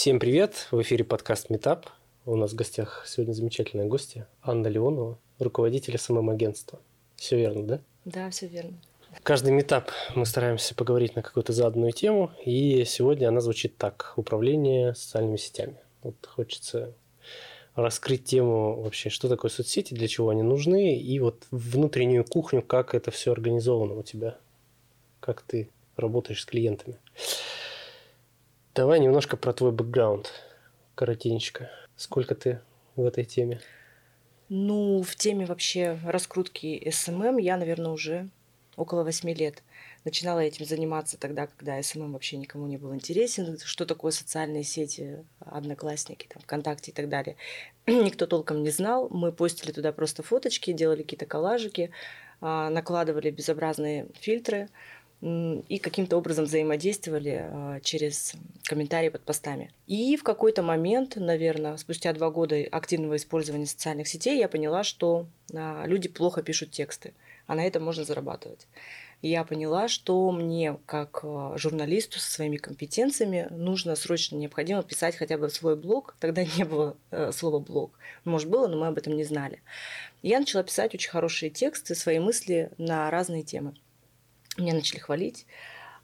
Всем привет! В эфире подкаст Митап. У нас в гостях сегодня замечательная гостья Анна Леонова, руководитель SMM-агентства. Все верно, да? Да, все верно. Каждый митап мы стараемся поговорить на какую-то заданную тему, и сегодня она звучит так – управление социальными сетями. Вот хочется раскрыть тему вообще, что такое соцсети, для чего они нужны, и вот внутреннюю кухню, как это все организовано у тебя, как ты работаешь с клиентами. Давай немножко про твой бэкграунд, коротенько. Сколько ты в этой теме? Ну, в теме вообще раскрутки SMM я, наверное, уже около восьми лет. Начинала этим заниматься тогда, когда SMM вообще никому не был интересен. Что такое социальные сети, одноклассники, там, ВКонтакте и так далее. Никто толком не знал. Мы постили туда просто фоточки, делали какие-то коллажики, а, накладывали безобразные фильтры и каким-то образом взаимодействовали а, через комментарии под постами. И в какой-то момент, наверное, спустя два года активного использования социальных сетей, я поняла, что а, люди плохо пишут тексты, а на этом можно зарабатывать. Я поняла, что мне, как а, журналисту со своими компетенциями, нужно срочно необходимо писать хотя бы свой блог. Тогда не было э, слова блог. Может, было, но мы об этом не знали. Я начала писать очень хорошие тексты, свои мысли на разные темы. Меня начали хвалить.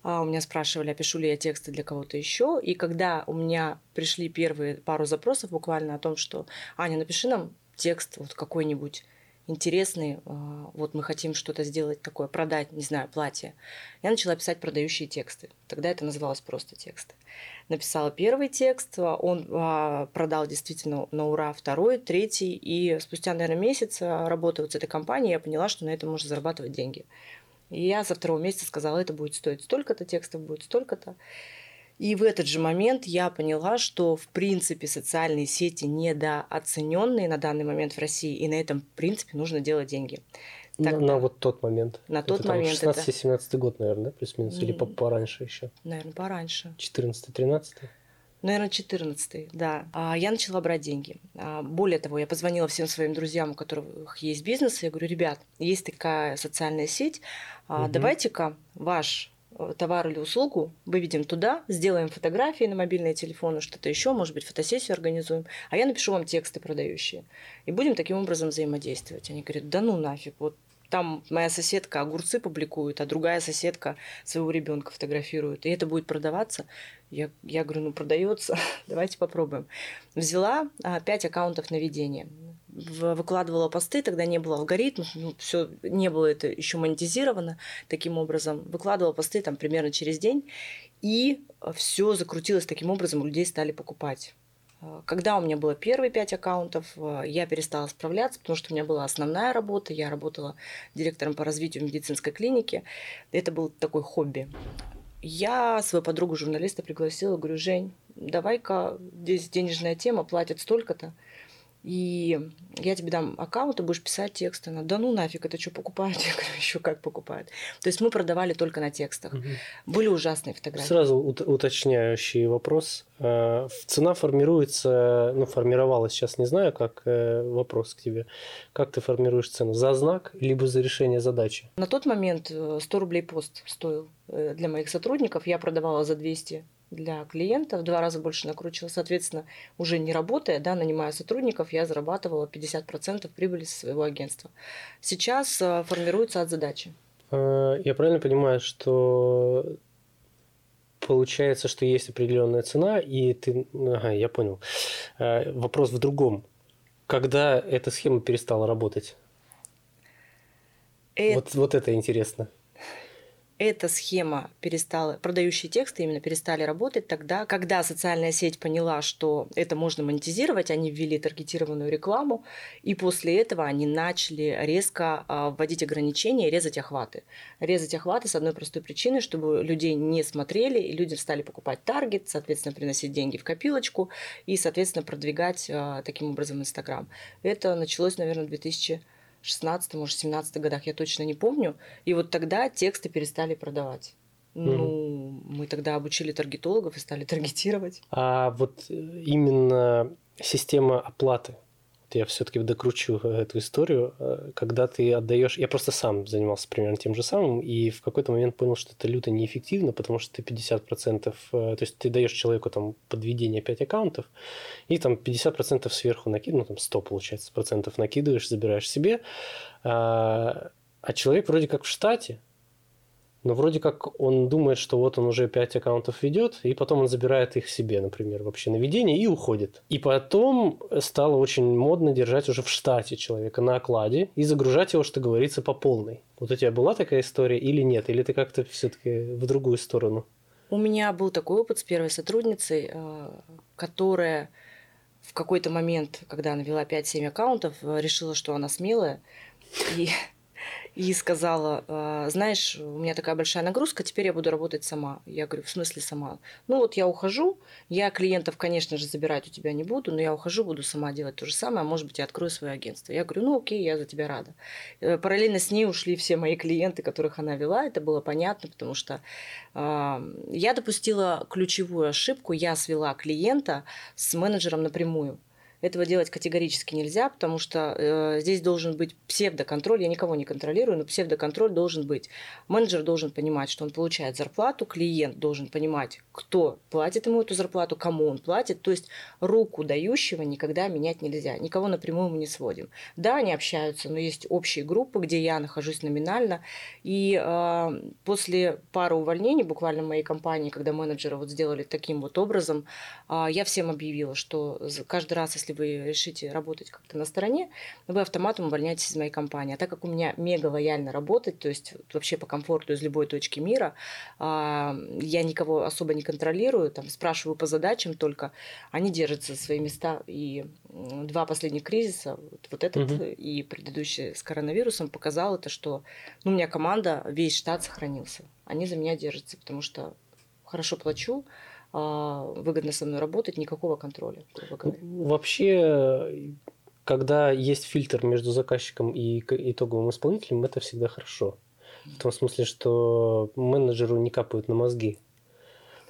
А, у меня спрашивали, а пишу ли я тексты для кого-то еще. И когда у меня пришли первые пару запросов буквально о том, что Аня, напиши нам текст вот какой-нибудь интересный, а, вот мы хотим что-то сделать такое, продать, не знаю, платье. Я начала писать продающие тексты. Тогда это называлось просто тексты. Написала первый текст, он а, продал действительно на ура второй, третий, и спустя, наверное, месяц работы вот с этой компанией я поняла, что на этом можно зарабатывать деньги. И я со второго месяца сказала, это будет стоить столько-то, текстов будет столько-то. И в этот же момент я поняла, что в принципе социальные сети недооцененные на данный момент в России, и на этом принципе нужно делать деньги. Тогда, на, на вот тот момент. На тот это, момент. 16-17 это... год, наверное, да, плюс-минус, или пораньше еще? Наверное, пораньше. 14-13? Наверное, 14 да. А я начала брать деньги. А, более того, я позвонила всем своим друзьям, у которых есть бизнес, и я говорю, ребят, есть такая социальная сеть, угу. давайте-ка ваш э, товар или услугу выведем туда, сделаем фотографии на мобильные телефоны, что-то еще, может быть, фотосессию организуем, а я напишу вам тексты продающие. И будем таким образом взаимодействовать. Они говорят, да ну нафиг, вот там моя соседка огурцы публикует, а другая соседка своего ребенка фотографирует. И это будет продаваться. Я, я говорю, ну продается, давайте попробуем. Взяла а, 5 аккаунтов наведения. Выкладывала посты, тогда не было алгоритмов, ну, все не было это еще монетизировано таким образом. Выкладывала посты там примерно через день, и все закрутилось таким образом, людей стали покупать. А, когда у меня было первые пять аккаунтов, а, я перестала справляться, потому что у меня была основная работа. Я работала директором по развитию медицинской клиники. Это был такой хобби. Я свою подругу-журналиста пригласила, говорю, Жень, давай-ка, здесь денежная тема, платят столько-то и я тебе дам аккаунт, ты будешь писать тексты. Она, да ну нафиг, это что, покупают? Я говорю, еще как покупают. То есть мы продавали только на текстах. Угу. Были ужасные фотографии. Сразу уточняющий вопрос. Э, цена формируется, ну, формировалась, сейчас не знаю, как э, вопрос к тебе. Как ты формируешь цену? За знак, либо за решение задачи? На тот момент 100 э, рублей пост стоил для моих сотрудников. Я продавала за 200 для клиента, в два раза больше накручивала. Соответственно, уже не работая, да, нанимая сотрудников, я зарабатывала 50% прибыли со своего агентства. Сейчас э, формируется от задачи. А, я правильно понимаю, что получается, что есть определенная цена, и ты... Ага, я понял. А, вопрос в другом. Когда эта схема перестала работать? Это... Вот, вот это интересно эта схема перестала, продающие тексты именно перестали работать тогда, когда социальная сеть поняла, что это можно монетизировать, они ввели таргетированную рекламу, и после этого они начали резко а, вводить ограничения, резать охваты. Резать охваты с одной простой причиной, чтобы людей не смотрели, и люди стали покупать таргет, соответственно, приносить деньги в копилочку и, соответственно, продвигать а, таким образом Инстаграм. Это началось, наверное, в 2000 16 может, 17 годах, я точно не помню. И вот тогда тексты перестали продавать. Ну, мы тогда обучили таргетологов и стали таргетировать. А вот именно система оплаты. Я все-таки докручу эту историю, э, когда ты отдаешь... Я просто сам занимался примерно тем же самым, и в какой-то момент понял, что это люто неэффективно, потому что ты 50%... Э, то есть ты даешь человеку там подведение 5 аккаунтов, и там 50% сверху накидываешь, ну там 100 получается процентов накидываешь, забираешь себе, а, а человек вроде как в штате, но вроде как он думает, что вот он уже 5 аккаунтов ведет, и потом он забирает их себе, например, вообще на ведение и уходит. И потом стало очень модно держать уже в штате человека на окладе и загружать его, что говорится, по полной. Вот у тебя была такая история или нет? Или ты как-то все-таки в другую сторону? У меня был такой опыт с первой сотрудницей, э, которая в какой-то момент, когда она вела 5-7 аккаунтов, э, решила, что она смелая, и и сказала, «А, знаешь, у меня такая большая нагрузка, теперь я буду работать сама. Я говорю, в смысле сама? Ну вот я ухожу, я клиентов, конечно же, забирать у тебя не буду, но я ухожу, буду сама делать то же самое, а может быть, я открою свое агентство. Я говорю, ну окей, я за тебя рада. Э, параллельно с ней ушли все мои клиенты, которых она вела, это было понятно, потому что э, я допустила ключевую ошибку, я свела клиента с менеджером напрямую. Этого делать категорически нельзя, потому что э, здесь должен быть псевдоконтроль. Я никого не контролирую, но псевдоконтроль должен быть. Менеджер должен понимать, что он получает зарплату, клиент должен понимать, кто платит ему эту зарплату, кому он платит. То есть руку дающего никогда менять нельзя. Никого напрямую мы не сводим. Да, они общаются, но есть общие группы, где я нахожусь номинально. И э, после пары увольнений буквально в моей компании, когда менеджеры вот сделали таким вот образом, э, я всем объявила, что каждый раз, если вы решите работать как-то на стороне, вы автоматом увольняетесь из моей компании. А так как у меня мега лояльно работать, то есть вообще по комфорту из любой точки мира, а, я никого особо не контролирую, там спрашиваю по задачам только, они держатся за свои места. И два последних кризиса, вот этот угу. и предыдущий с коронавирусом, показал это, что ну, у меня команда, весь штат сохранился. Они за меня держатся, потому что хорошо плачу, выгодно со мной работать, никакого контроля. Вообще, когда есть фильтр между заказчиком и итоговым исполнителем, это всегда хорошо. В том смысле, что менеджеру не капают на мозги.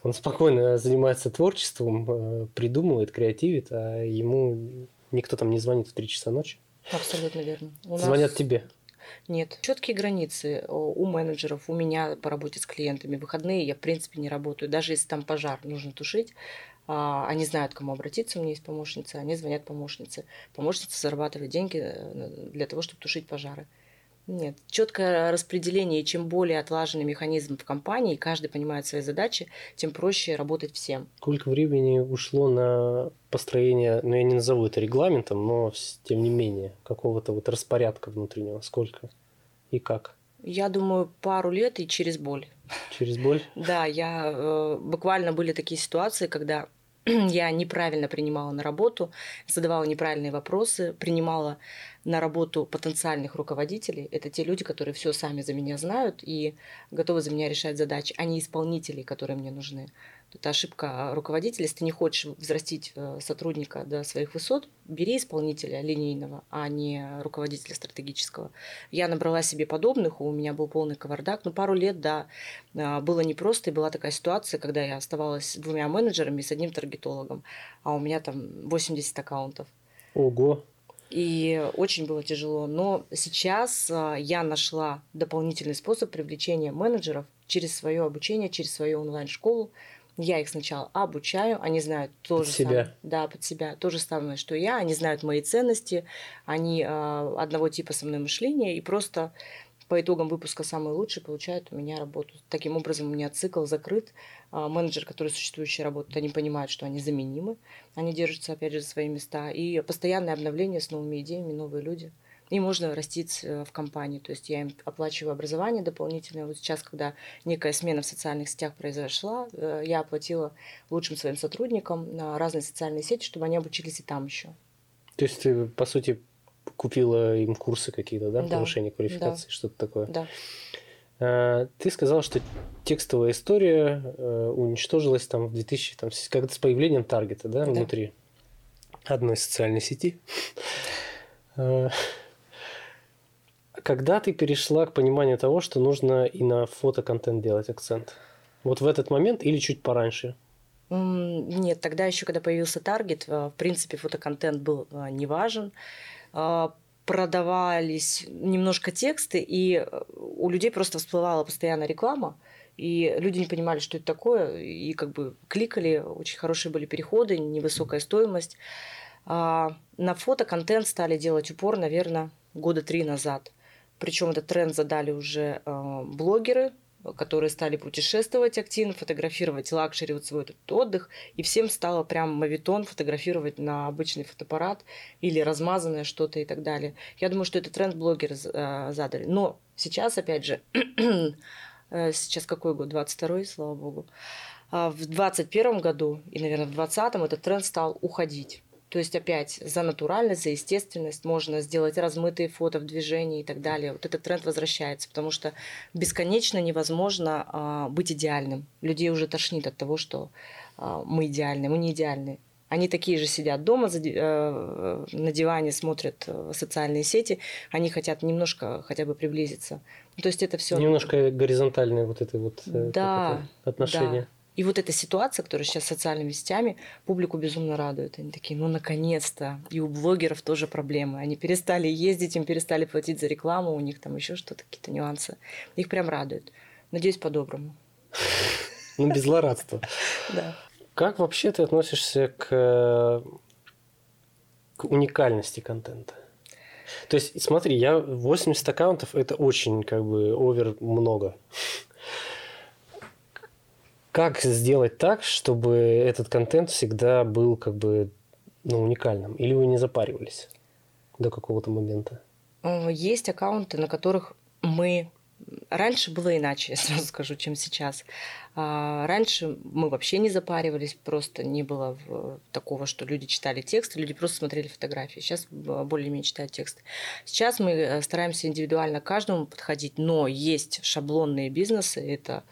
Он спокойно занимается творчеством, э, придумывает, креативит, а ему никто там не звонит в 3 часа ночи. Абсолютно верно. У Звонят нас... тебе. Нет. Четкие границы у менеджеров, у меня по работе с клиентами. Выходные я, в принципе, не работаю. Даже если там пожар нужно тушить, а, они знают, к кому обратиться, у меня есть помощница, они звонят помощнице. Помощница зарабатывает деньги э, для того, чтобы тушить пожары. Нет, четкое распределение, чем более отлаженный механизм в компании, каждый понимает свои задачи, тем проще работать всем. Сколько времени ушло на построение, ну я не назову это регламентом, но тем не менее, какого-то вот распорядка внутреннего, сколько и как? Я думаю, пару лет и через боль. Через боль? Да, я э, буквально были такие ситуации, когда я неправильно принимала на работу, задавала неправильные вопросы, принимала на работу потенциальных руководителей. Это те люди, которые все сами за меня знают и готовы за меня решать задачи, а не исполнители, которые мне нужны. Это ошибка руководителя. Если ты не хочешь взрастить э, сотрудника до своих высот, бери исполнителя линейного, а не руководителя стратегического. Я набрала себе подобных, у меня был полный кавардак. Но пару лет, да, э, было непросто. И была такая ситуация, когда я оставалась с двумя менеджерами и с одним таргетологом, а у меня там 80 аккаунтов. Ого! И очень было тяжело. Но сейчас а, я нашла дополнительный способ привлечения менеджеров через свое обучение, через свою онлайн-школу. Я их сначала обучаю, они знают то под же себя. самое. Да, под себя. То же самое, что я. Они знают мои ценности, они э, одного типа со мной мышления, и просто по итогам выпуска самый лучший получают у меня работу. Таким образом, у меня цикл закрыт. А, менеджер, который существующий работает, они понимают, что они заменимы, они держатся, опять же, за свои места. И постоянное обновление с новыми идеями, новые люди. И можно растить э, в компании. То есть я им оплачиваю образование дополнительное. Вот сейчас, когда некая смена в социальных сетях произошла, э, я оплатила лучшим своим сотрудникам на разные социальные сети, чтобы они обучились и там еще. То есть ты, по сути, купила им курсы какие-то, да, да. повышение квалификации, да. что-то такое. Да. А, ты сказал, что текстовая история э, уничтожилась там в 2000, там, когда с появлением таргета, да, да. внутри одной социальной сети. А, когда ты перешла к пониманию того, что нужно и на фотоконтент делать акцент? Вот в этот момент или чуть пораньше? Нет, тогда еще, когда появился таргет, э, в принципе, фотоконтент был э, не важен. Э, продавались немножко тексты, и у людей просто всплывала постоянно реклама, и люди не понимали, что это такое, и как бы кликали, очень хорошие были переходы, невысокая стоимость. А на фотоконтент стали делать упор, наверное, года три назад. Причем этот тренд задали уже блогеры, которые стали путешествовать активно, фотографировать luxury, вот свой этот отдых, и всем стало прям моветон фотографировать на обычный фотоаппарат или размазанное что-то и так далее. Я думаю, что это тренд блогеры э, задали. Но сейчас, опять же, э, сейчас какой год? 22-й, слава богу. А в 21 году и, наверное, в 20 этот тренд стал уходить. То есть опять за натуральность, за естественность можно сделать размытые фото в движении и так далее. Вот этот тренд возвращается, потому что бесконечно невозможно а, быть идеальным. Людей уже тошнит от того, что а, мы идеальны, мы не идеальны. Они такие же сидят дома за, э, на диване, смотрят э, социальные сети. Они хотят немножко хотя бы приблизиться. То есть это все. Немножко горизонтальное вот это вот э, да, отношение. Да. И вот эта ситуация, которая сейчас с социальными сетями, публику безумно радует. Они такие, ну, наконец-то. И у блогеров тоже проблемы. Они перестали ездить, им перестали платить за рекламу, у них там еще что-то, какие-то нюансы. Их прям радует. Надеюсь, по-доброму. Ну, без злорадства. Да. Как вообще ты относишься к, к уникальности контента? То есть, смотри, я 80 аккаунтов это очень как бы овер много. Как сделать так, чтобы этот контент всегда был как бы ну, уникальным? Или вы не запаривались до какого-то момента? Э, есть аккаунты, на которых мы Раньше было иначе, я сразу скажу, чем сейчас. А, раньше мы вообще не запаривались, просто не было такого, что люди читали текст, люди просто смотрели фотографии. Сейчас более-менее читают текст. Сейчас мы э, стараемся индивидуально к каждому подходить, но есть шаблонные бизнесы, это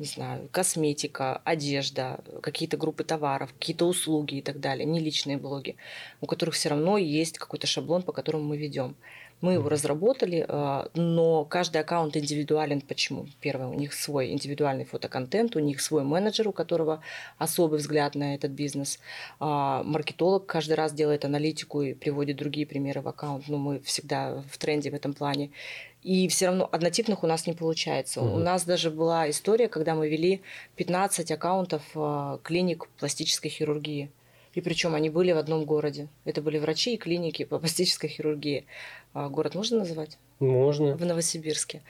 не знаю, косметика, одежда, какие-то группы товаров, какие-то услуги и так далее, не личные блоги, у которых все равно есть какой-то шаблон, по которому мы ведем. Мы его разработали, а, но каждый аккаунт индивидуален. Почему? Первое, у них свой индивидуальный фотоконтент, у них свой менеджер, у которого особый взгляд на этот бизнес. А, маркетолог каждый раз делает аналитику и приводит другие примеры в аккаунт. Но мы всегда в тренде в этом плане. И все равно однотипных у нас не получается. Угу. У нас даже была история, когда мы вели 15 аккаунтов а, клиник пластической хирургии. И причем они были в одном городе. Это были врачи и клиники по пластической хирургии. А город можно называть? Можно. В Новосибирске.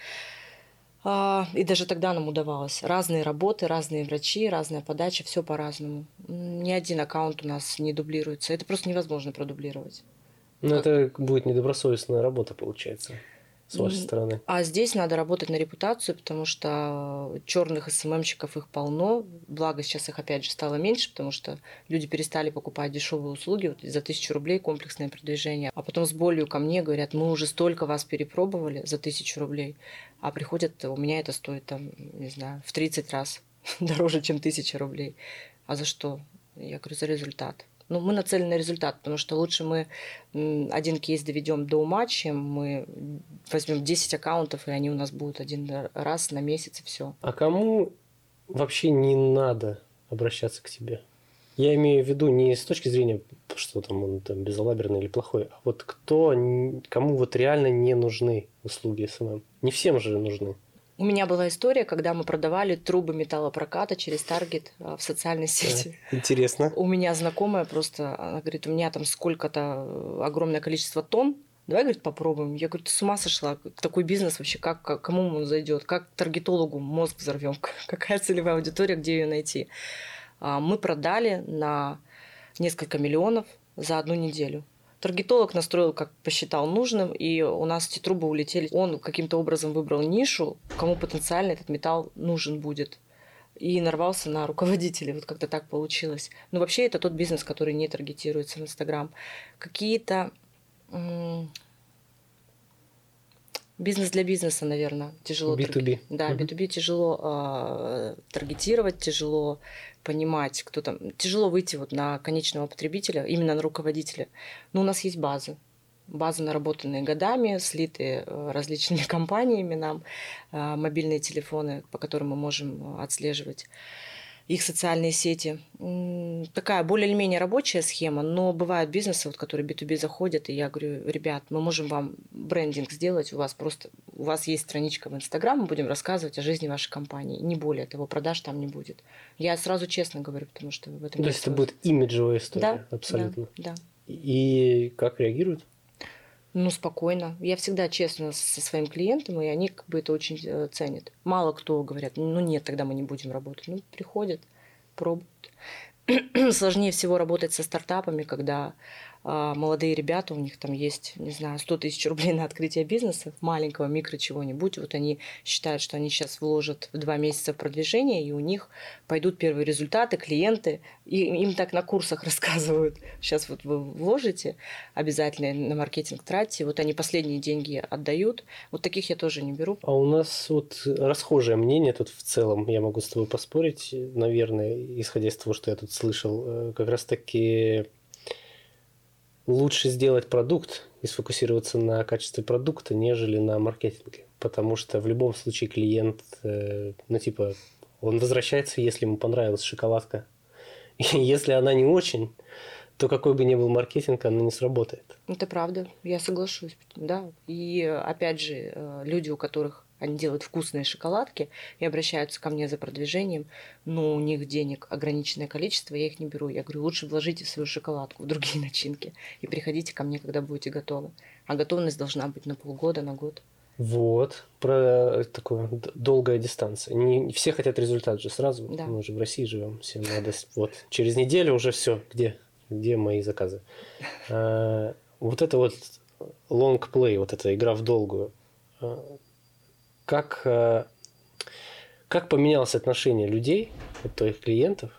А, и даже тогда нам удавалось. Разные работы, разные врачи, разная подача, все по-разному. Ни один аккаунт у нас не дублируется. Это просто невозможно продублировать. Ну, это будет недобросовестная работа, получается с вашей стороны. А здесь надо работать на репутацию, потому что черных СММщиков их полно. Благо сейчас их опять же стало меньше, потому что люди перестали покупать дешевые услуги вот за тысячу рублей комплексное продвижение. А потом с болью ко мне говорят, мы уже столько вас перепробовали за тысячу рублей, а приходят, у меня это стоит там, не знаю, в 30 раз дороже, чем тысяча рублей. А за что? Я говорю, за результат. Ну, мы нацелены на результат, потому что лучше мы один кейс доведем до ума, чем мы возьмем 10 аккаунтов, и они у нас будут один раз на месяц, и все. А кому вообще не надо обращаться к тебе? Я имею в виду не с точки зрения, что там он там безалаберный или плохой, а вот кто, кому вот реально не нужны услуги SMM. Не всем же нужны. У меня была история, когда мы продавали трубы металлопроката через Таргет в социальной сети. Интересно. У меня знакомая просто, она говорит, у меня там сколько-то э, огромное количество тонн, давай, говорит, попробуем. Я говорю, ты с ума сошла? Такой бизнес вообще, как, как кому он зайдет? Как таргетологу мозг взорвем? Какая целевая аудитория, где ее найти? А, мы продали на несколько миллионов за одну неделю. Таргетолог настроил, как посчитал нужным, и у нас эти трубы улетели. Он каким-то образом выбрал нишу, кому потенциально этот металл нужен будет. И нарвался на руководителей. Вот как-то так получилось. Но вообще это тот бизнес, который не таргетируется в Инстаграм. Какие-то Бизнес для бизнеса, наверное, тяжело. B2B. Тарг... Да, B2B тяжело э, таргетировать, тяжело понимать, кто там. Тяжело выйти вот на конечного потребителя, именно на руководителя. Но у нас есть базы. Базы, наработанные годами, слитые э, различными компаниями нам, э, мобильные телефоны, по которым мы можем отслеживать их социальные сети. Такая более-менее рабочая схема, но бывают бизнесы, вот, которые B2B заходят, и я говорю, ребят, мы можем вам брендинг сделать, у вас просто, у вас есть страничка в Инстаграм, мы будем рассказывать о жизни вашей компании, не более того, продаж там не будет. Я сразу честно говорю, потому что в этом... То есть это будет имиджевая история, да, абсолютно. Да, да. И как реагируют? Ну, спокойно. Я всегда честна со своим клиентом, и они как бы это очень э, ценят. Мало кто говорят, ну нет, тогда мы не будем работать. Ну, приходят, пробуют. Сложнее всего работать со стартапами, когда молодые ребята, у них там есть, не знаю, 100 тысяч рублей на открытие бизнеса, маленького, микро чего-нибудь, вот они считают, что они сейчас вложат в два месяца в и у них пойдут первые результаты, клиенты, и им так на курсах рассказывают. Сейчас вот вы вложите, обязательно на маркетинг тратите, вот они последние деньги отдают. Вот таких я тоже не беру. А у нас вот расхожее мнение тут в целом, я могу с тобой поспорить, наверное, исходя из того, что я тут слышал, э, как раз-таки лучше сделать продукт и сфокусироваться на качестве продукта, нежели на маркетинге. Потому что в любом случае клиент, э, ну типа, он возвращается, если ему понравилась шоколадка. И если она не очень, то какой бы ни был маркетинг, она не сработает. Это правда, я соглашусь, да. И опять же, э, люди, у которых они делают вкусные шоколадки и обращаются ко мне за продвижением, но у них денег ограниченное количество, я их не беру. Я говорю, лучше вложите свою шоколадку в другие начинки и приходите ко мне, когда будете готовы. А готовность должна быть на полгода, на год. Вот, про такое долгая дистанция. Не все хотят результат же сразу. Да. Мы же в России живем, всем надо. Вот через неделю уже все. Где, где мои заказы? А, вот это вот long play, вот эта игра в долгую. Как, э, как поменялось отношение людей, вот твоих клиентов,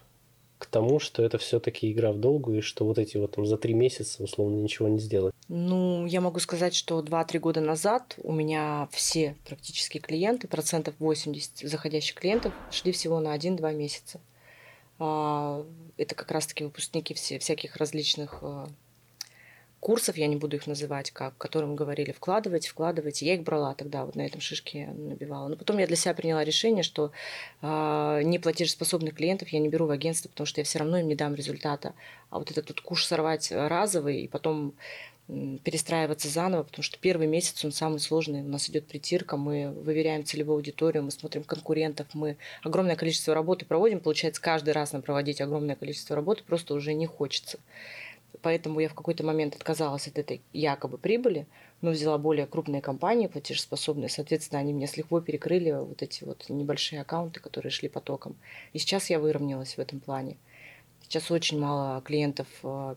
к тому, что это все-таки игра в долгую, и что вот эти вот там за три месяца условно ничего не сделать? Ну, я могу сказать, что 2-3 года назад у меня все практически клиенты, процентов 80 заходящих клиентов шли всего на 1-2 месяца. А, это как раз-таки выпускники все, всяких различных э, курсов, я не буду их называть, как, которым говорили вкладывать, вкладывать. Я их брала тогда, вот на этом шишке набивала. Но потом я для себя приняла решение, что э, неплатежеспособных клиентов я не беру в агентство, потому что я все равно им не дам результата. А вот этот тут куш сорвать разовый и потом перестраиваться заново, потому что первый месяц он самый сложный. У нас идет притирка, мы выверяем целевую аудиторию, мы смотрим конкурентов, мы огромное количество работы проводим. Получается, каждый раз нам проводить огромное количество работы просто уже не хочется. Поэтому я в какой-то момент отказалась от этой якобы прибыли, но взяла более крупные компании, платежеспособные. Соответственно, они мне с лихвой перекрыли вот эти вот небольшие аккаунты, которые шли потоком. И сейчас я выровнялась в этом плане. Сейчас очень мало клиентов э,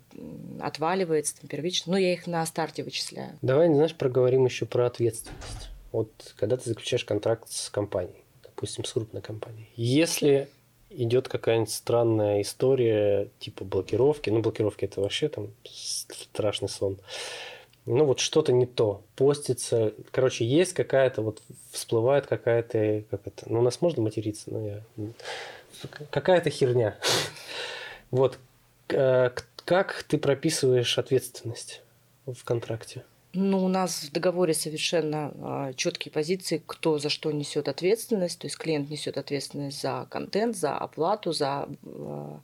отваливается там, первично, но я их на старте вычисляю. Давай, знаешь, проговорим еще про ответственность. Вот когда ты заключаешь контракт с компанией, допустим, с крупной компанией, если идет какая-нибудь странная история, типа блокировки. Ну, блокировки это вообще там страшный сон. Ну, вот что-то не то. Постится. Короче, есть какая-то, вот всплывает какая-то, как это, ну, у нас можно материться, но я... Какая-то херня. Вот. Э, как ты прописываешь ответственность в контракте? Ну, у нас в договоре совершенно а, четкие позиции, кто за что несет ответственность. То есть клиент несет ответственность за контент, за оплату, за а,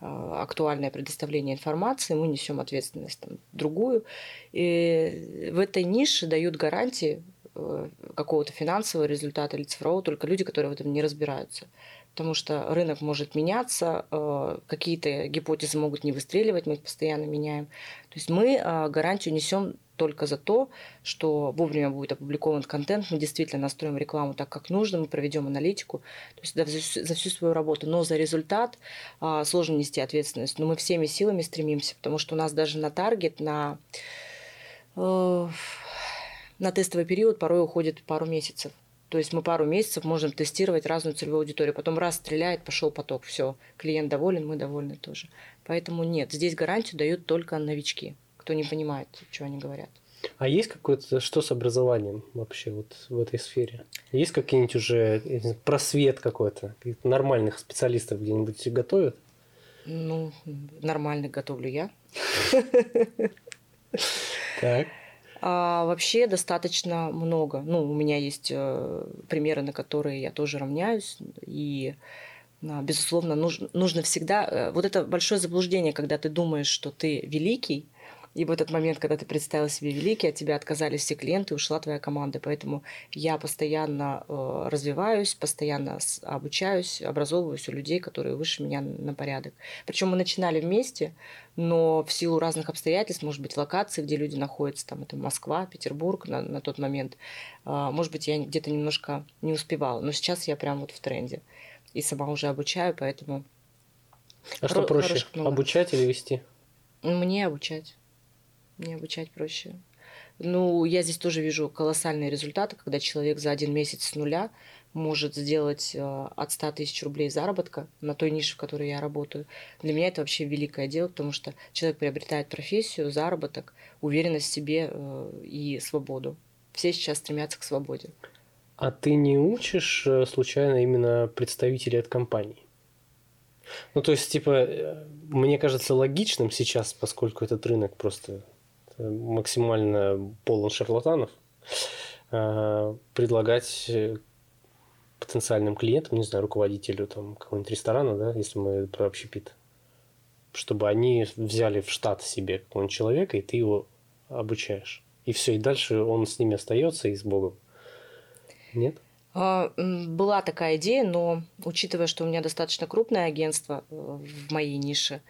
а, актуальное предоставление информации, мы несем ответственность там, другую. И в этой нише дают гарантии э, какого-то финансового результата или цифрового только люди, которые в этом не разбираются потому что рынок может меняться, э, какие-то гипотезы могут не выстреливать, мы их постоянно меняем. То есть мы гарантию несем только за то, что вовремя будет опубликован контент, мы действительно настроим рекламу так, как нужно, мы проведем аналитику, то есть да, за, за всю свою работу. Но за результат а, сложно нести ответственность. Но мы всеми силами стремимся, потому что у нас даже на таргет, на, э, на тестовый период порой уходит пару месяцев. То есть мы пару месяцев можем тестировать разную целевую аудиторию. Потом раз стреляет, пошел поток, все, клиент доволен, мы довольны тоже. Поэтому нет, здесь гарантию дают только новички кто не понимает, что они говорят. А есть какое-то, что с образованием вообще вот в этой сфере? Есть какие-нибудь уже просвет какой-то? Нормальных специалистов где-нибудь готовят? Ну, нормально готовлю я. Так. А вообще достаточно много. Ну, у меня есть э, примеры, на которые я тоже равняюсь. И Безусловно, нужно, нужно всегда... Э, вот это большое заблуждение, когда ты думаешь, что ты великий, и в этот момент, когда ты представил себе великий, от тебя отказались все клиенты, ушла твоя команда. Поэтому я постоянно э, развиваюсь, постоянно обучаюсь, образовываюсь у людей, которые выше меня на порядок. Причем мы начинали вместе, но в силу разных обстоятельств, может быть, локаций, где люди находятся, там это Москва, Петербург на, на тот момент, э, может быть, я где-то немножко не успевала. Но сейчас я прям вот в тренде. И сама уже обучаю, поэтому... А что проще, обучать или вести? Мне обучать мне обучать проще. Ну, я здесь тоже вижу колоссальные результаты, когда человек за один месяц с нуля может сделать э, от 100 тысяч рублей заработка на той нише, в которой я работаю. Для меня это вообще великое дело, потому что человек приобретает профессию, заработок, уверенность в себе э, и свободу. Все сейчас стремятся к свободе. А ты не учишь э, случайно именно представителей от компаний? Ну, то есть, типа, мне кажется логичным сейчас, поскольку этот рынок просто максимально полон шарлатанов, э, предлагать э, потенциальным клиентам, не знаю, руководителю там какого-нибудь ресторана, да, если мы про общепит, чтобы они взяли в штат себе какого-нибудь человека, и ты его обучаешь. И все, и дальше он с ними остается и с Богом. Нет? А, была такая идея, но учитывая, что у меня достаточно крупное агентство э, в моей нише,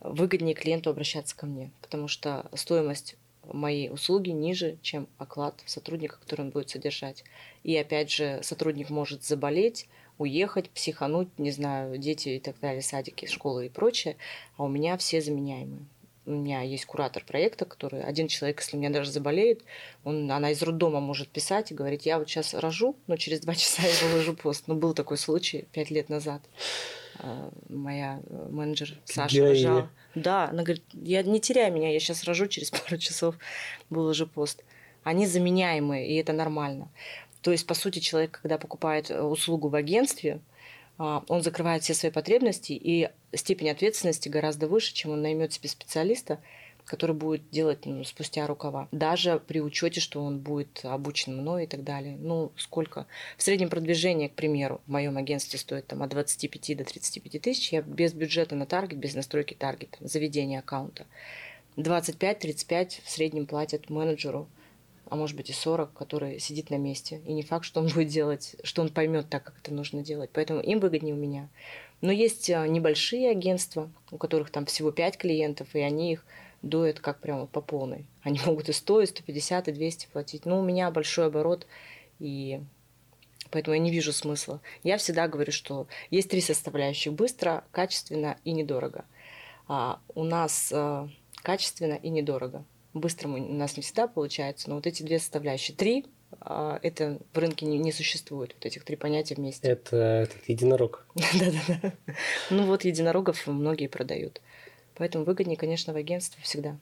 выгоднее клиенту обращаться ко мне, потому что стоимость моей услуги ниже, чем оклад сотрудника, который он будет содержать. И опять же, сотрудник может заболеть, уехать, психануть, не знаю, дети и так далее, садики, школы и прочее, а у меня все заменяемые. У меня есть куратор проекта, который один человек, если у меня даже заболеет, он, она из роддома может писать и говорить, я вот сейчас рожу, но через два часа я выложу пост. Ну, был такой случай пять лет назад. А, моя э, менеджер Саша Героиня. рожала. Да, она говорит, я не теряй меня, я сейчас рожу, через пару часов выложу пост. Они заменяемые, и это нормально. То есть, по сути, человек, когда покупает э, услугу в агентстве, а, он закрывает все свои потребности, и степень ответственности гораздо выше, чем он наймет себе специалиста, который будет делать ну, спустя рукава. Даже при учете, что он будет обучен мной и так далее. Ну, сколько? В среднем продвижение, к примеру, в моем агентстве стоит там, от 25 до 35 тысяч. Я без бюджета на таргет, без настройки таргета, заведения аккаунта. 25-35 в среднем платят менеджеру, а может быть и 40, который сидит на месте. И не факт, что он будет делать, что он поймет так, как это нужно делать. Поэтому им выгоднее у меня. Но есть а, небольшие агентства, у которых там всего 5 клиентов, и они их дует как прямо по полной. Они могут и 100, и 150, и 200 платить. Но у меня большой оборот, и поэтому я не вижу смысла. Я всегда говорю, что есть три составляющих. Быстро, качественно и недорого. А у нас а, качественно и недорого. Быстро у нас не всегда получается, но вот эти две составляющие. Три а, это в рынке не, не существует, вот этих три понятия вместе. Это этот единорог. Да-да-да. Ну вот единорогов многие продают. Поэтому выгоднее, конечно, в агентстве всегда.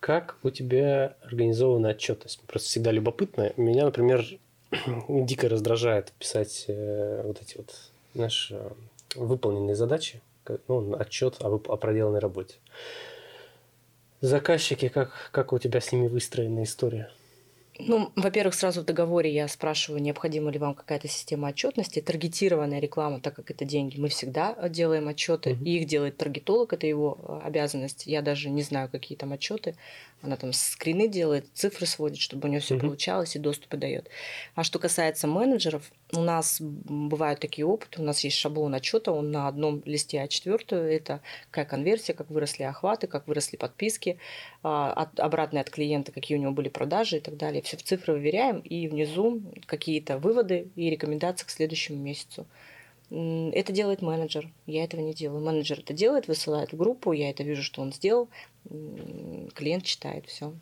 Как у тебя организована отчетность? Просто всегда любопытно. Меня, например, дико раздражает писать э, вот эти вот, знаешь, э, выполненные задачи, ну, отчет о, о проделанной работе. Заказчики, как, как у тебя с ними выстроена история? Ну, во-первых, сразу в договоре я спрашиваю, необходима ли вам какая-то система отчетности, таргетированная реклама, так как это деньги. Мы всегда делаем отчеты, угу. и их делает таргетолог, это его э, обязанность. Я даже не знаю, какие там отчеты. Она там скрины делает, цифры сводит, чтобы у нее все угу. получалось и доступы дает. А что касается менеджеров, у нас бывают такие опыты, у нас есть шаблон отчета, он на одном листе А4, это какая конверсия, как выросли охваты, как выросли подписки, а, от, обратные от клиента, какие у него были продажи и так далее. Все в цифры выверяем, и внизу какие-то выводы и рекомендации к следующему месяцу. Это делает менеджер. Я этого не делаю. Менеджер это делает, высылает в группу, я это вижу, что он сделал. Клиент читает все.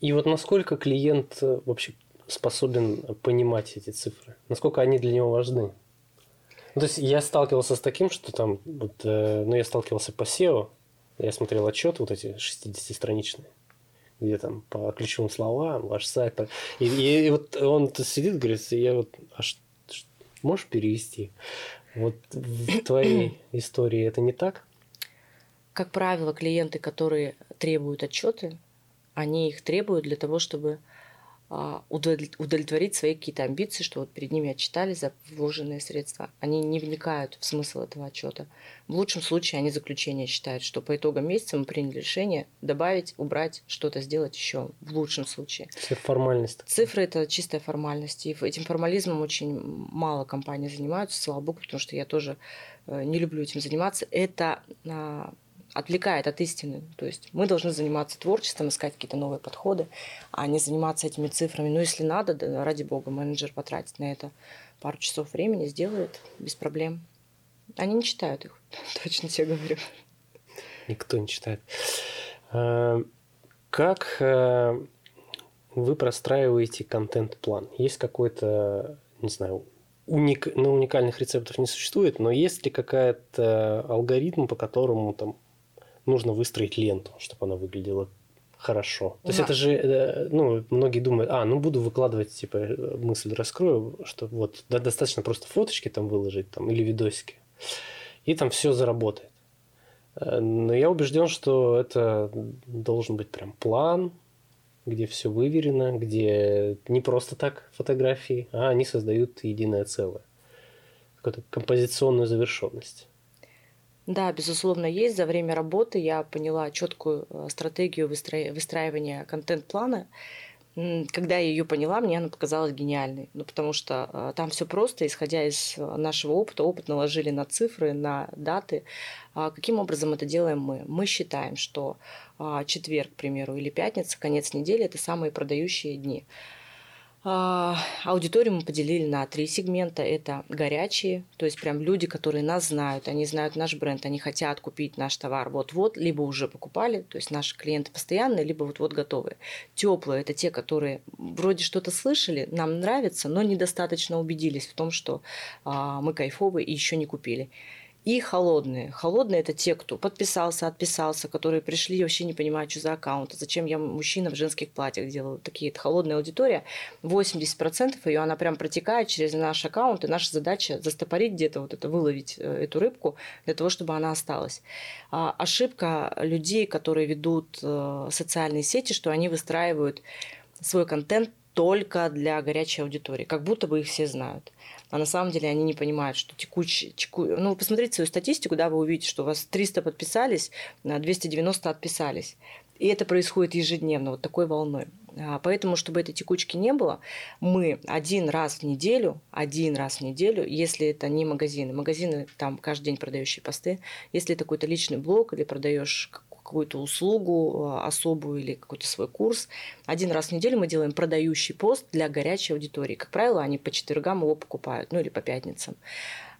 И вот насколько клиент э, вообще способен понимать эти цифры? Насколько они для него важны? Ну, то есть я сталкивался с таким, что там, вот, э, ну, я сталкивался по SEO, я смотрел отчет вот эти 60-страничные, где там по ключевым словам, ваш сайт. И, и, и вот он сидит, говорит, я вот, а что, можешь перевести? Вот в твоей истории это не так? Как правило, клиенты, которые требуют отчеты, они их требуют для того, чтобы удовлетворить свои какие-то амбиции, что вот перед ними отчитали за вложенные средства. Они не вникают в смысл этого отчета. В лучшем случае они заключение считают, что по итогам месяца мы приняли решение добавить, убрать, что-то сделать еще. В лучшем случае. Цифры формальность. Цифры это чистая формальность. И этим формализмом очень мало компаний занимаются, слава богу, потому что я тоже э, не люблю этим заниматься. Это а, отвлекает от истины. То есть мы должны заниматься творчеством, искать какие-то новые подходы, а не заниматься этими цифрами. Но если надо, да, ради бога, менеджер потратит на это пару часов времени, сделает без проблем. Они не читают их, точно тебе говорю. Никто не читает. А, как э, вы простраиваете контент-план? Есть какой-то, не знаю, уник... ну, уникальных рецептов не существует, но есть ли какая-то алгоритм, по которому там нужно выстроить ленту, чтобы она выглядела хорошо. То есть это же, э, ну, многие думают, а, ну буду выкладывать, типа, мысль раскрою, что вот да, достаточно просто фоточки там выложить там или видосики, и там все заработает. Э, но я убежден, что это должен быть прям план, где все выверено, где не просто так фотографии, а они создают единое целое, какую-то композиционную завершенность. Да, безусловно, есть. За время работы я поняла четкую э, стратегию выстраивания контент-плана. Когда я ее поняла, мне она показалась гениальной. Ну, потому что э, там все просто, исходя из э, нашего опыта, опыт наложили на цифры, на даты. А каким образом это делаем мы? Мы считаем, что а, четверг, к примеру, или пятница, конец недели – это самые продающие дни. А, аудиторию мы поделили на три сегмента. Это горячие, то есть прям люди, которые нас знают, они знают наш бренд, они хотят купить наш товар вот-вот, либо уже покупали, то есть наши клиенты постоянные, либо вот-вот готовые. Теплые – это те, которые вроде что-то слышали, нам нравится, но недостаточно убедились в том, что а, мы кайфовые и еще не купили и холодные. Холодные – это те, кто подписался, отписался, которые пришли и вообще не понимают, что за аккаунт, зачем я мужчина в женских платьях делаю. Такие это холодная аудитория. 80% ее, она прям протекает через наш аккаунт, и наша задача застопорить где-то, вот это, выловить э, эту рыбку для того, чтобы она осталась. А ошибка людей, которые ведут э, социальные сети, что они выстраивают свой контент только для горячей аудитории, как будто бы их все знают а на самом деле они не понимают, что текущий... Теку... Ну, посмотрите свою статистику, да, вы увидите, что у вас 300 подписались, 290 отписались. И это происходит ежедневно, вот такой волной. А, поэтому, чтобы этой текучки не было, мы один раз в неделю, один раз в неделю, если это не магазины, магазины там каждый день продающие посты, если это какой-то личный блог или продаешь какую-то услугу а, особую или какой-то свой курс. Один раз в неделю мы делаем продающий пост для горячей аудитории. Как правило, они по четвергам его покупают, ну или по пятницам.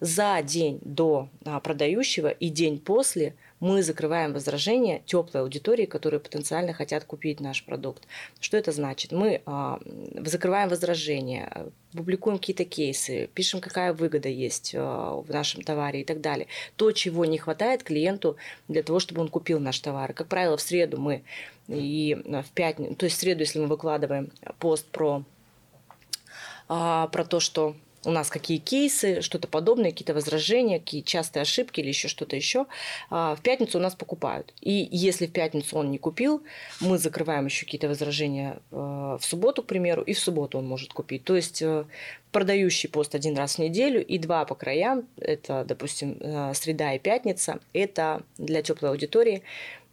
За день до а, продающего и день после – мы закрываем возражения теплой аудитории, которые потенциально хотят купить наш продукт. Что это значит? Мы а, закрываем возражения, публикуем какие-то кейсы, пишем, какая выгода есть а, в нашем товаре и так далее. То, чего не хватает клиенту для того, чтобы он купил наш товар. Как правило, в среду мы и в пятницу, то есть в среду, если мы выкладываем пост про, а, про то, что у нас какие кейсы, что-то подобное, какие-то возражения, какие частые ошибки или еще что-то еще. А, в пятницу у нас покупают. И если в пятницу он не купил, мы закрываем еще какие-то возражения э, в субботу, к примеру, и в субботу он может купить. То есть э, продающий пост один раз в неделю и два по краям, это, допустим, э, среда и пятница, это для теплой аудитории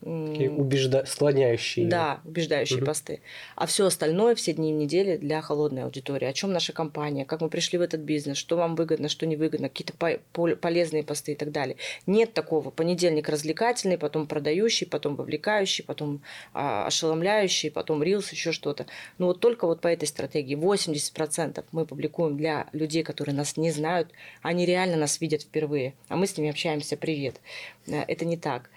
убежда... склоняющие. Да, убеждающие угу. посты. А все остальное, все дни недели для холодной аудитории. О чем наша компания, как мы пришли в этот бизнес, что вам выгодно, что не выгодно, какие-то по- полезные посты и так далее. Нет такого. Понедельник развлекательный, потом продающий, потом вовлекающий, потом а, ошеломляющий, потом рилс, еще что-то. Но вот только вот по этой стратегии 80% мы публикуем для людей, которые нас не знают. Они реально нас видят впервые, а мы с ними общаемся привет. Э, это не так.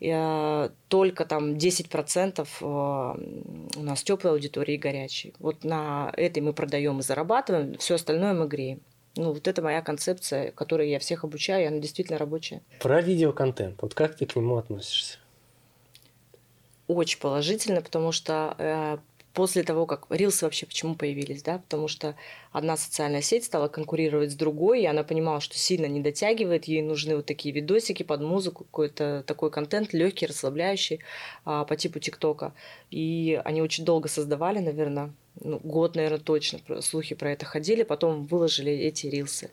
Э, только там 10% э, у нас теплой аудитории и горячей. Вот на этой мы продаем и зарабатываем, все остальное мы греем. Ну, вот это моя концепция, которой я всех обучаю, и она действительно рабочая. Про видеоконтент. Вот как ты к нему относишься? Очень положительно, потому что э, после того, как рилсы вообще почему появились, да, потому что одна социальная сеть стала конкурировать с другой, и она понимала, что сильно не дотягивает, ей нужны вот такие видосики под музыку, какой-то такой контент легкий, расслабляющий а, по типу ТикТока. И они очень долго создавали, наверное, ну, год, наверное, точно слухи про это ходили, потом выложили эти рилсы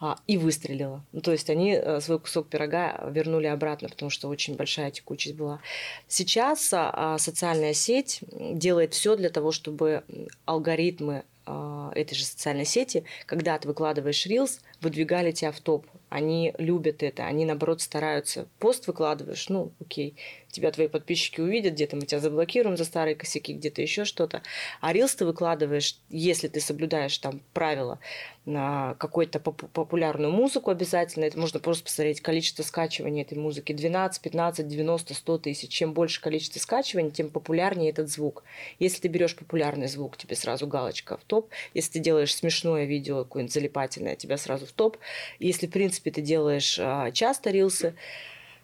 а, и выстрелила. Ну, то есть они а, свой кусок пирога вернули обратно, потому что очень большая текучесть была. Сейчас а, социальная сеть делает все для того, чтобы алгоритмы а, этой же социальной сети, когда ты выкладываешь рилс, выдвигали тебя в топ. Они любят это, они, наоборот, стараются. Пост выкладываешь, ну, окей, тебя твои подписчики увидят, где-то мы тебя заблокируем за старые косяки, где-то еще что-то. А рилс ты выкладываешь, если ты соблюдаешь там правила, на какую-то поп- популярную музыку обязательно. Это можно просто посмотреть количество скачиваний этой музыки. 12, 15, 90, 100 тысяч. Чем больше количество скачиваний, тем популярнее этот звук. Если ты берешь популярный звук, тебе сразу галочка в топ. Если ты делаешь смешное видео, какое-нибудь залипательное, тебя сразу в топ. Если, в принципе, ты делаешь а, часто рилсы,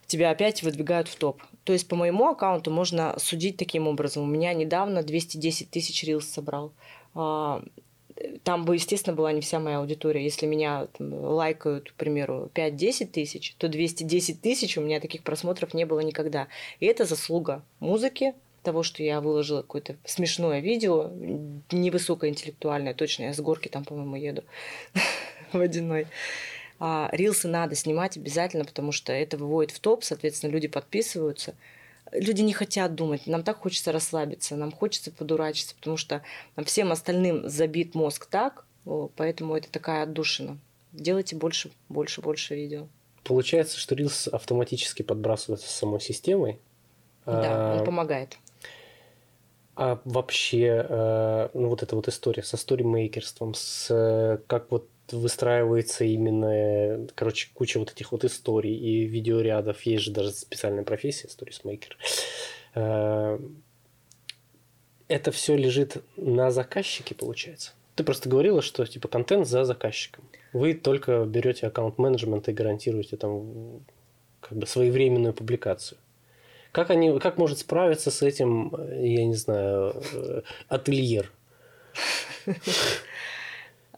тебя опять выдвигают в топ. То есть по моему аккаунту можно судить таким образом. У меня недавно 210 тысяч рилс собрал. А, там бы, естественно, была не вся моя аудитория. Если меня там, лайкают, к примеру, 5-10 тысяч, то 210 тысяч у меня таких просмотров не было никогда. И это заслуга музыки, того, что я выложила какое-то смешное видео, невысокоинтеллектуальное, точно, я с горки там, по-моему, еду водяной. А, рилсы надо снимать обязательно, потому что это выводит в топ, соответственно, люди подписываются – люди не хотят думать, нам так хочется расслабиться, нам хочется подурачиться, потому что всем остальным забит мозг так, поэтому это такая отдушина. Делайте больше, больше, больше видео. Получается, что Reels автоматически подбрасывается самой системой. Да, он а, помогает. А вообще, э, ну вот эта вот история со сторимейкерством, с как вот выстраивается именно, короче, куча вот этих вот историй и видеорядов. Есть же даже специальная профессия, сторисмейкер. Э, это все лежит на заказчике, получается. Ты просто говорила, что типа контент за заказчиком. Вы только берете аккаунт менеджмента и гарантируете там как бы своевременную публикацию. Как, они, как может справиться с этим, я не знаю, э, ательер?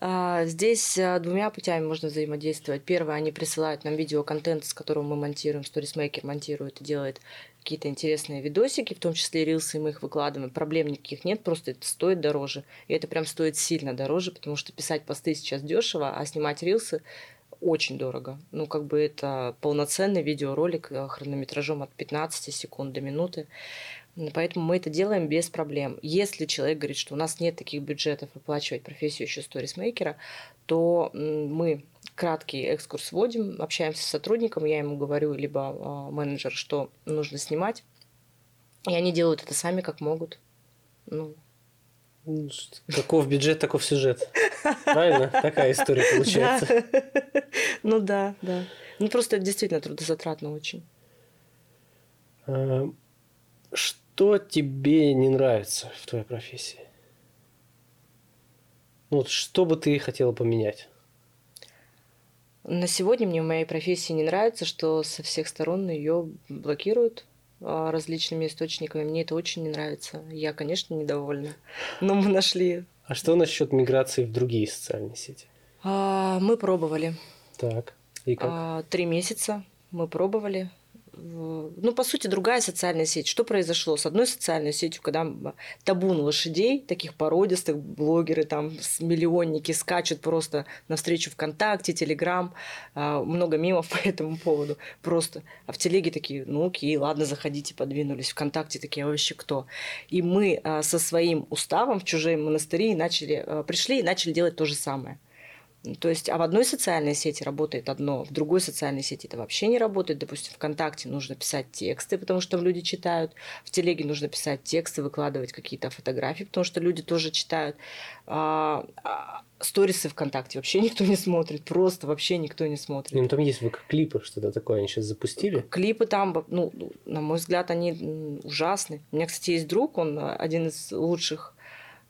А, здесь а, двумя путями можно взаимодействовать. Первое, они присылают нам видеоконтент, с которым мы монтируем, сторисмейкер монтирует и делает какие-то интересные видосики, в том числе рилсы, мы их выкладываем. Проблем никаких нет, просто это стоит дороже. И это прям стоит сильно дороже, потому что писать посты сейчас дешево, а снимать рилсы очень дорого. Ну, как бы это полноценный видеоролик э, хронометражом от 15 секунд до минуты. Поэтому мы это делаем без проблем. Если человек говорит, что у нас нет таких бюджетов оплачивать профессию еще сторисмейкера, то мы краткий экскурс вводим, общаемся с сотрудником, я ему говорю, либо а, менеджер, что нужно снимать, и они делают это сами, как могут. Ну, Каков бюджет, таков сюжет. Правильно? Такая история получается. Ну да, да. Ну просто это действительно трудозатратно очень. А, что тебе не нравится в твоей профессии? Ну, вот что бы ты хотела поменять? На сегодня мне в моей профессии не нравится, что со всех сторон ее блокируют а, различными источниками. Мне это очень не нравится. Я, конечно, недовольна. Но мы нашли. А что насчет миграции в другие социальные сети? А, мы пробовали. Так. И как? А, три месяца мы пробовали ну, по сути, другая социальная сеть. Что произошло с одной социальной сетью, когда табун лошадей, таких породистых, блогеры, там, миллионники скачут просто навстречу ВКонтакте, Телеграм, а, много мемов по этому поводу просто. А в Телеге такие, ну окей, ладно, заходите, подвинулись. ВКонтакте такие, а вообще кто? И мы а, со своим уставом в чужие монастыри начали, а, пришли и начали делать то же самое. То есть, а в одной социальной сети работает одно, в другой социальной сети это вообще не работает. Допустим, ВКонтакте нужно писать тексты, потому что там люди читают. В Телеге нужно писать тексты, выкладывать какие-то фотографии, потому что люди тоже читают. А, а, сторисы ВКонтакте вообще никто не смотрит, просто вообще никто не смотрит. Ну, там есть клипы, что-то такое, они сейчас запустили. Клипы там, ну, на мой взгляд, они ужасны. У меня, кстати, есть друг, он один из лучших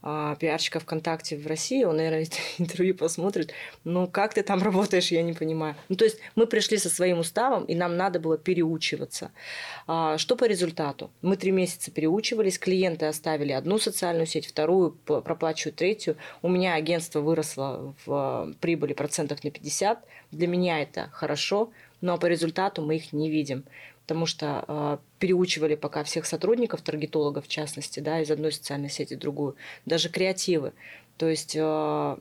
а, пиарщика ВКонтакте в России, он, наверное, интервью посмотрит. Но как ты там работаешь, я не понимаю. Ну, то есть мы пришли со своим уставом, и нам надо было переучиваться. А, что по результату? Мы три месяца переучивались, клиенты оставили одну социальную сеть, вторую, проплачивают третью. У меня агентство выросло в прибыли процентов на 50. Для меня это хорошо, но по результату мы их не видим потому что э, переучивали пока всех сотрудников, таргетологов в частности, да, из одной социальной сети в другую, даже креативы. То есть э,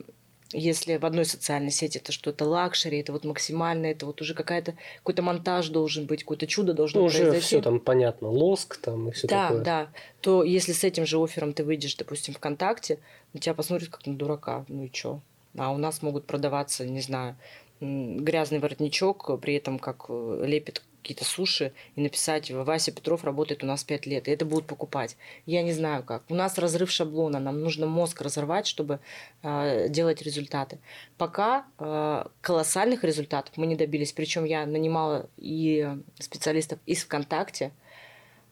если в одной социальной сети это что-то luxury, это вот максимально, это вот уже какая-то какой-то монтаж должен быть, какое-то чудо должно ну, произойти. уже все там понятно, лоск там и все да, такое. Да, то если с этим же оффером ты выйдешь, допустим, ВКонтакте, на тебя посмотрят как на дурака, ну и чё? А у нас могут продаваться, не знаю, грязный воротничок, при этом как э, лепит какие-то суши и написать Вася Петров работает у нас 5 лет, и это будут покупать. Я не знаю как. У нас разрыв шаблона, нам нужно мозг разорвать, чтобы э, делать результаты. Пока э, колоссальных результатов мы не добились. Причем я нанимала и специалистов из ВКонтакте,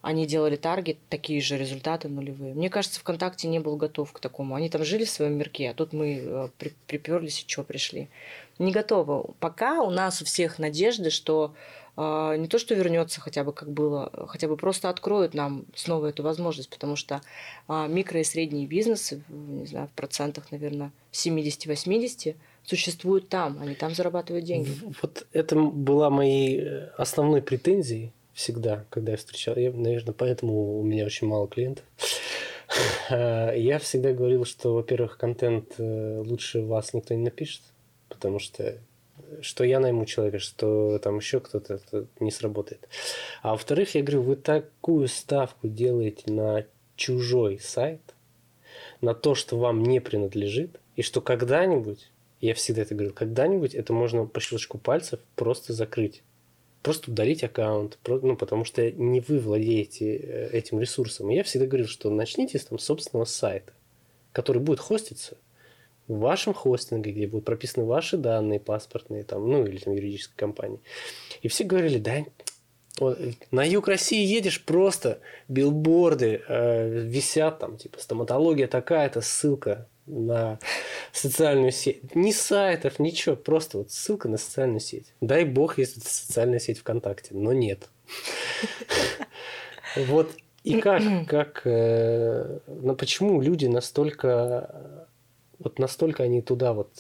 они делали таргет, такие же результаты нулевые. Мне кажется, ВКонтакте не был готов к такому. Они там жили в своем мирке, а тут мы при, приперлись и что пришли. Не готовы. Пока у нас у всех надежды, что а, не то, что вернется хотя бы как было, хотя бы просто откроют нам снова эту возможность, потому что а, микро и средние бизнесы, не знаю, в процентах, наверное, 70-80 существуют там, они там зарабатывают деньги. Вот это была моей э, основной претензией всегда, когда я встречал. Я, наверное, поэтому у меня очень мало клиентов. Я всегда говорил, что, во-первых, контент э, лучше вас никто не напишет, потому что что я найму человека, что там еще кто-то не сработает. А во-вторых, я говорю, вы такую ставку делаете на чужой сайт, на то, что вам не принадлежит, и что когда-нибудь, я всегда это говорил, когда-нибудь это можно по щелчку пальцев просто закрыть. Просто удалить аккаунт, ну, потому что не вы владеете э, этим ресурсом. И я всегда говорил, что начните с там, собственного сайта, который будет хоститься – в вашем хостинге, где будут прописаны ваши данные паспортные, там, ну или там юридической компании. И все говорили, да, на юг России едешь просто, билборды э, висят там, типа стоматология такая-то, ссылка на социальную сеть. Ни сайтов, ничего, просто вот ссылка на социальную сеть. Дай бог, если это социальная сеть ВКонтакте, но нет. Вот и как, как, но почему люди настолько вот настолько они туда вот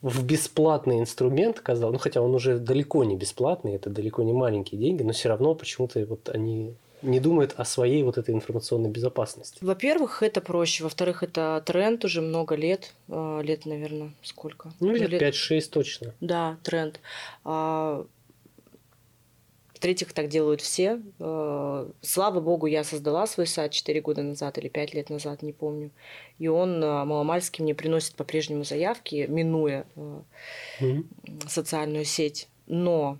в бесплатный инструмент казал, ну хотя он уже далеко не бесплатный, это далеко не маленькие деньги, но все равно почему-то вот они не думают о своей вот этой информационной безопасности. Во-первых, это проще. Во-вторых, это тренд уже много лет. А, лет, наверное, сколько? Ну, лет, лет... 5-6 точно. Да, тренд. В-третьих, так делают все. Э, слава богу, я создала свой сайт 4 года назад или 5 лет назад, не помню. И он э, маломальски мне приносит по-прежнему заявки, минуя mm-hmm. социальную сеть. Но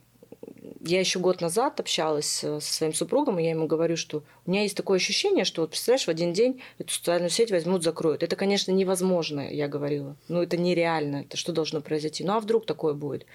я еще год назад общалась э, со своим супругом, и я ему говорю, что у меня есть такое ощущение, что, вот, представляешь, в один день эту социальную сеть возьмут, закроют. Это, конечно, невозможно, я говорила. Ну, это нереально. Это что должно произойти? Ну, а вдруг такое будет?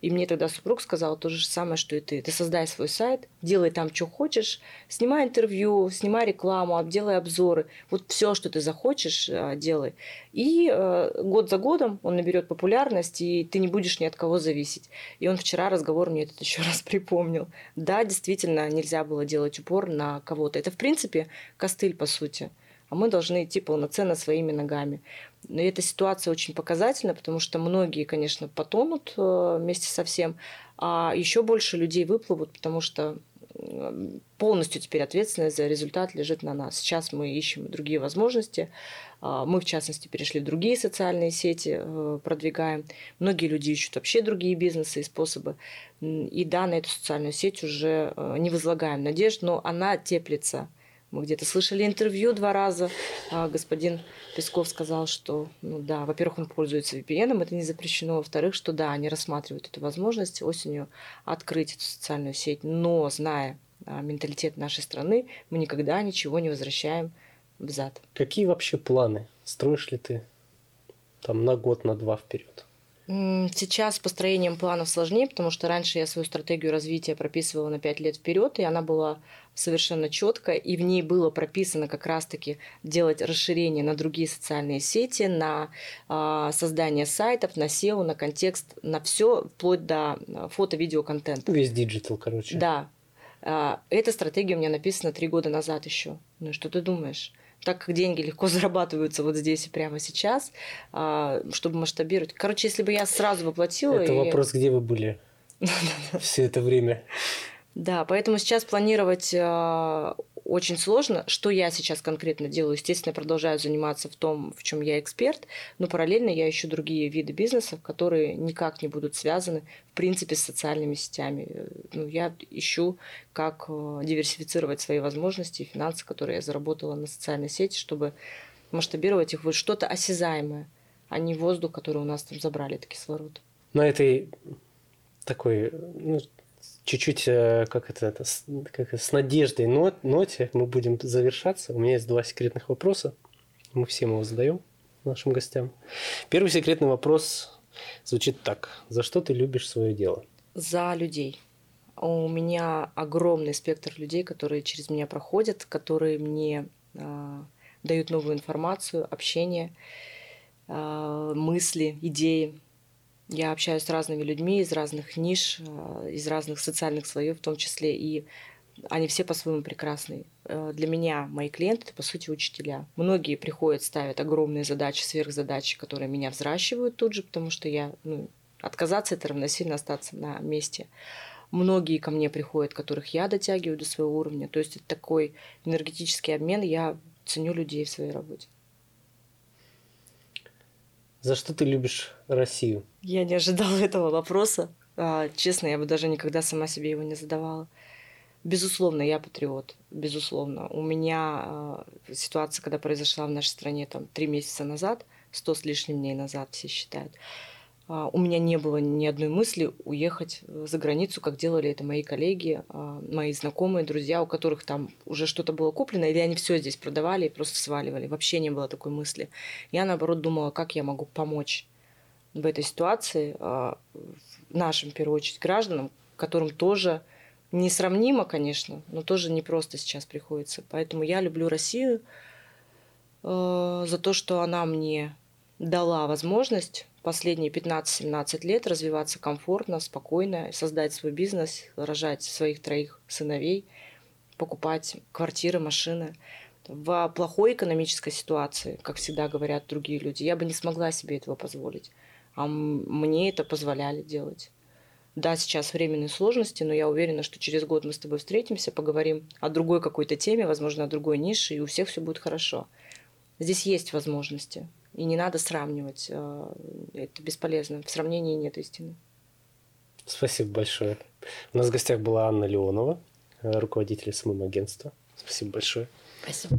И мне тогда супруг сказал то же самое, что и ты. Ты создай свой сайт, делай там, что хочешь, снимай интервью, снимай рекламу, делай обзоры. Вот все, что ты захочешь, э, делай. И э, год за годом он наберет популярность, и ты не будешь ни от кого зависеть. И он вчера разговор мне этот еще раз припомнил. Да, действительно, нельзя было делать упор на кого-то. Это, в принципе, костыль, по сути. А мы должны идти полноценно своими ногами. Но эта ситуация очень показательна, потому что многие, конечно, потонут э, вместе со всем, а еще больше людей выплывут, потому что полностью теперь ответственность за результат лежит на нас. Сейчас мы ищем другие возможности. А, мы, в частности, перешли в другие социальные сети, э, продвигаем. Многие люди ищут вообще другие бизнесы и способы. И да, на эту социальную сеть уже э, не возлагаем надежд, но она теплится. Мы где-то слышали интервью два раза. А, господин Песков сказал, что, ну да, во-первых, он пользуется VPN, это не запрещено. Во-вторых, что да, они рассматривают эту возможность осенью открыть эту социальную сеть. Но, зная а, менталитет нашей страны, мы никогда ничего не возвращаем взад. Какие вообще планы? Строишь ли ты там на год, на два вперед? Сейчас с построением планов сложнее, потому что раньше я свою стратегию развития прописывала на 5 лет вперед, и она была совершенно четко, и в ней было прописано как раз-таки делать расширение на другие социальные сети, на э, создание сайтов, на SEO, на контекст, на все, вплоть до а, фото-видео-контента. Весь digital, короче. Да. Э, эта стратегия у меня написана три года назад еще. Ну что ты думаешь? Так как деньги легко зарабатываются вот здесь и прямо сейчас, чтобы масштабировать. Короче, если бы я сразу воплотила... Это и... вопрос, где вы были все это время? Да, поэтому сейчас планировать э, очень сложно. Что я сейчас конкретно делаю? Естественно, я продолжаю заниматься в том, в чем я эксперт, но параллельно я ищу другие виды бизнесов, которые никак не будут связаны, в принципе, с социальными сетями. Ну, я ищу, как э, диверсифицировать свои возможности и финансы, которые я заработала на социальной сети, чтобы масштабировать их в что-то осязаемое, а не воздух, который у нас там забрали, это кислород. На этой такой ну, чуть-чуть, э, как это, это как, с надеждой нот, ноте мы будем завершаться. У меня есть два секретных вопроса. Мы всем его задаем нашим гостям. Первый секретный вопрос звучит так. За что ты любишь свое дело? За людей. У меня огромный спектр людей, которые через меня проходят, которые мне э, дают новую информацию, общение, э, мысли, идеи. Я общаюсь с разными людьми из разных ниш, э, из разных социальных слоев в том числе, и они все по-своему прекрасны. Э, для меня мои клиенты – это, по сути, учителя. Многие приходят, ставят огромные задачи, сверхзадачи, которые меня взращивают тут же, потому что я, ну, отказаться – это равносильно остаться на месте. Многие ко мне приходят, которых я дотягиваю до своего уровня. То есть это такой энергетический обмен. Я ценю людей в своей работе. За что ты любишь Россию? Я не ожидала этого вопроса. А, честно, я бы даже никогда сама себе его не задавала. Безусловно, я патриот. Безусловно. У меня а, ситуация, когда произошла в нашей стране там три месяца назад, сто с лишним дней назад все считают. А, у меня не было ни одной мысли уехать э, за границу, как делали это мои коллеги, а, мои знакомые, друзья, у которых там уже что-то было куплено, или они все здесь продавали и просто сваливали. Вообще не было такой мысли. Я, наоборот, думала, как я могу помочь в этой ситуации а, нашим, в первую очередь, гражданам, которым тоже несравнимо, конечно, но тоже непросто сейчас приходится. Поэтому я люблю Россию э, за то, что она мне дала возможность последние 15-17 лет развиваться комфортно, спокойно, создать свой бизнес, рожать своих троих сыновей, покупать квартиры, машины. В плохой экономической ситуации, как всегда говорят другие люди, я бы не смогла себе этого позволить. А мне это позволяли делать. Да, сейчас временные сложности, но я уверена, что через год мы с тобой встретимся, поговорим о другой какой-то теме, возможно, о другой нише, и у всех все будет хорошо. Здесь есть возможности. И не надо сравнивать. Э, это бесполезно. В сравнении нет истины. Спасибо большое. У нас в гостях была Анна Леонова, руководитель СММ-агентства. Спасибо большое. Спасибо.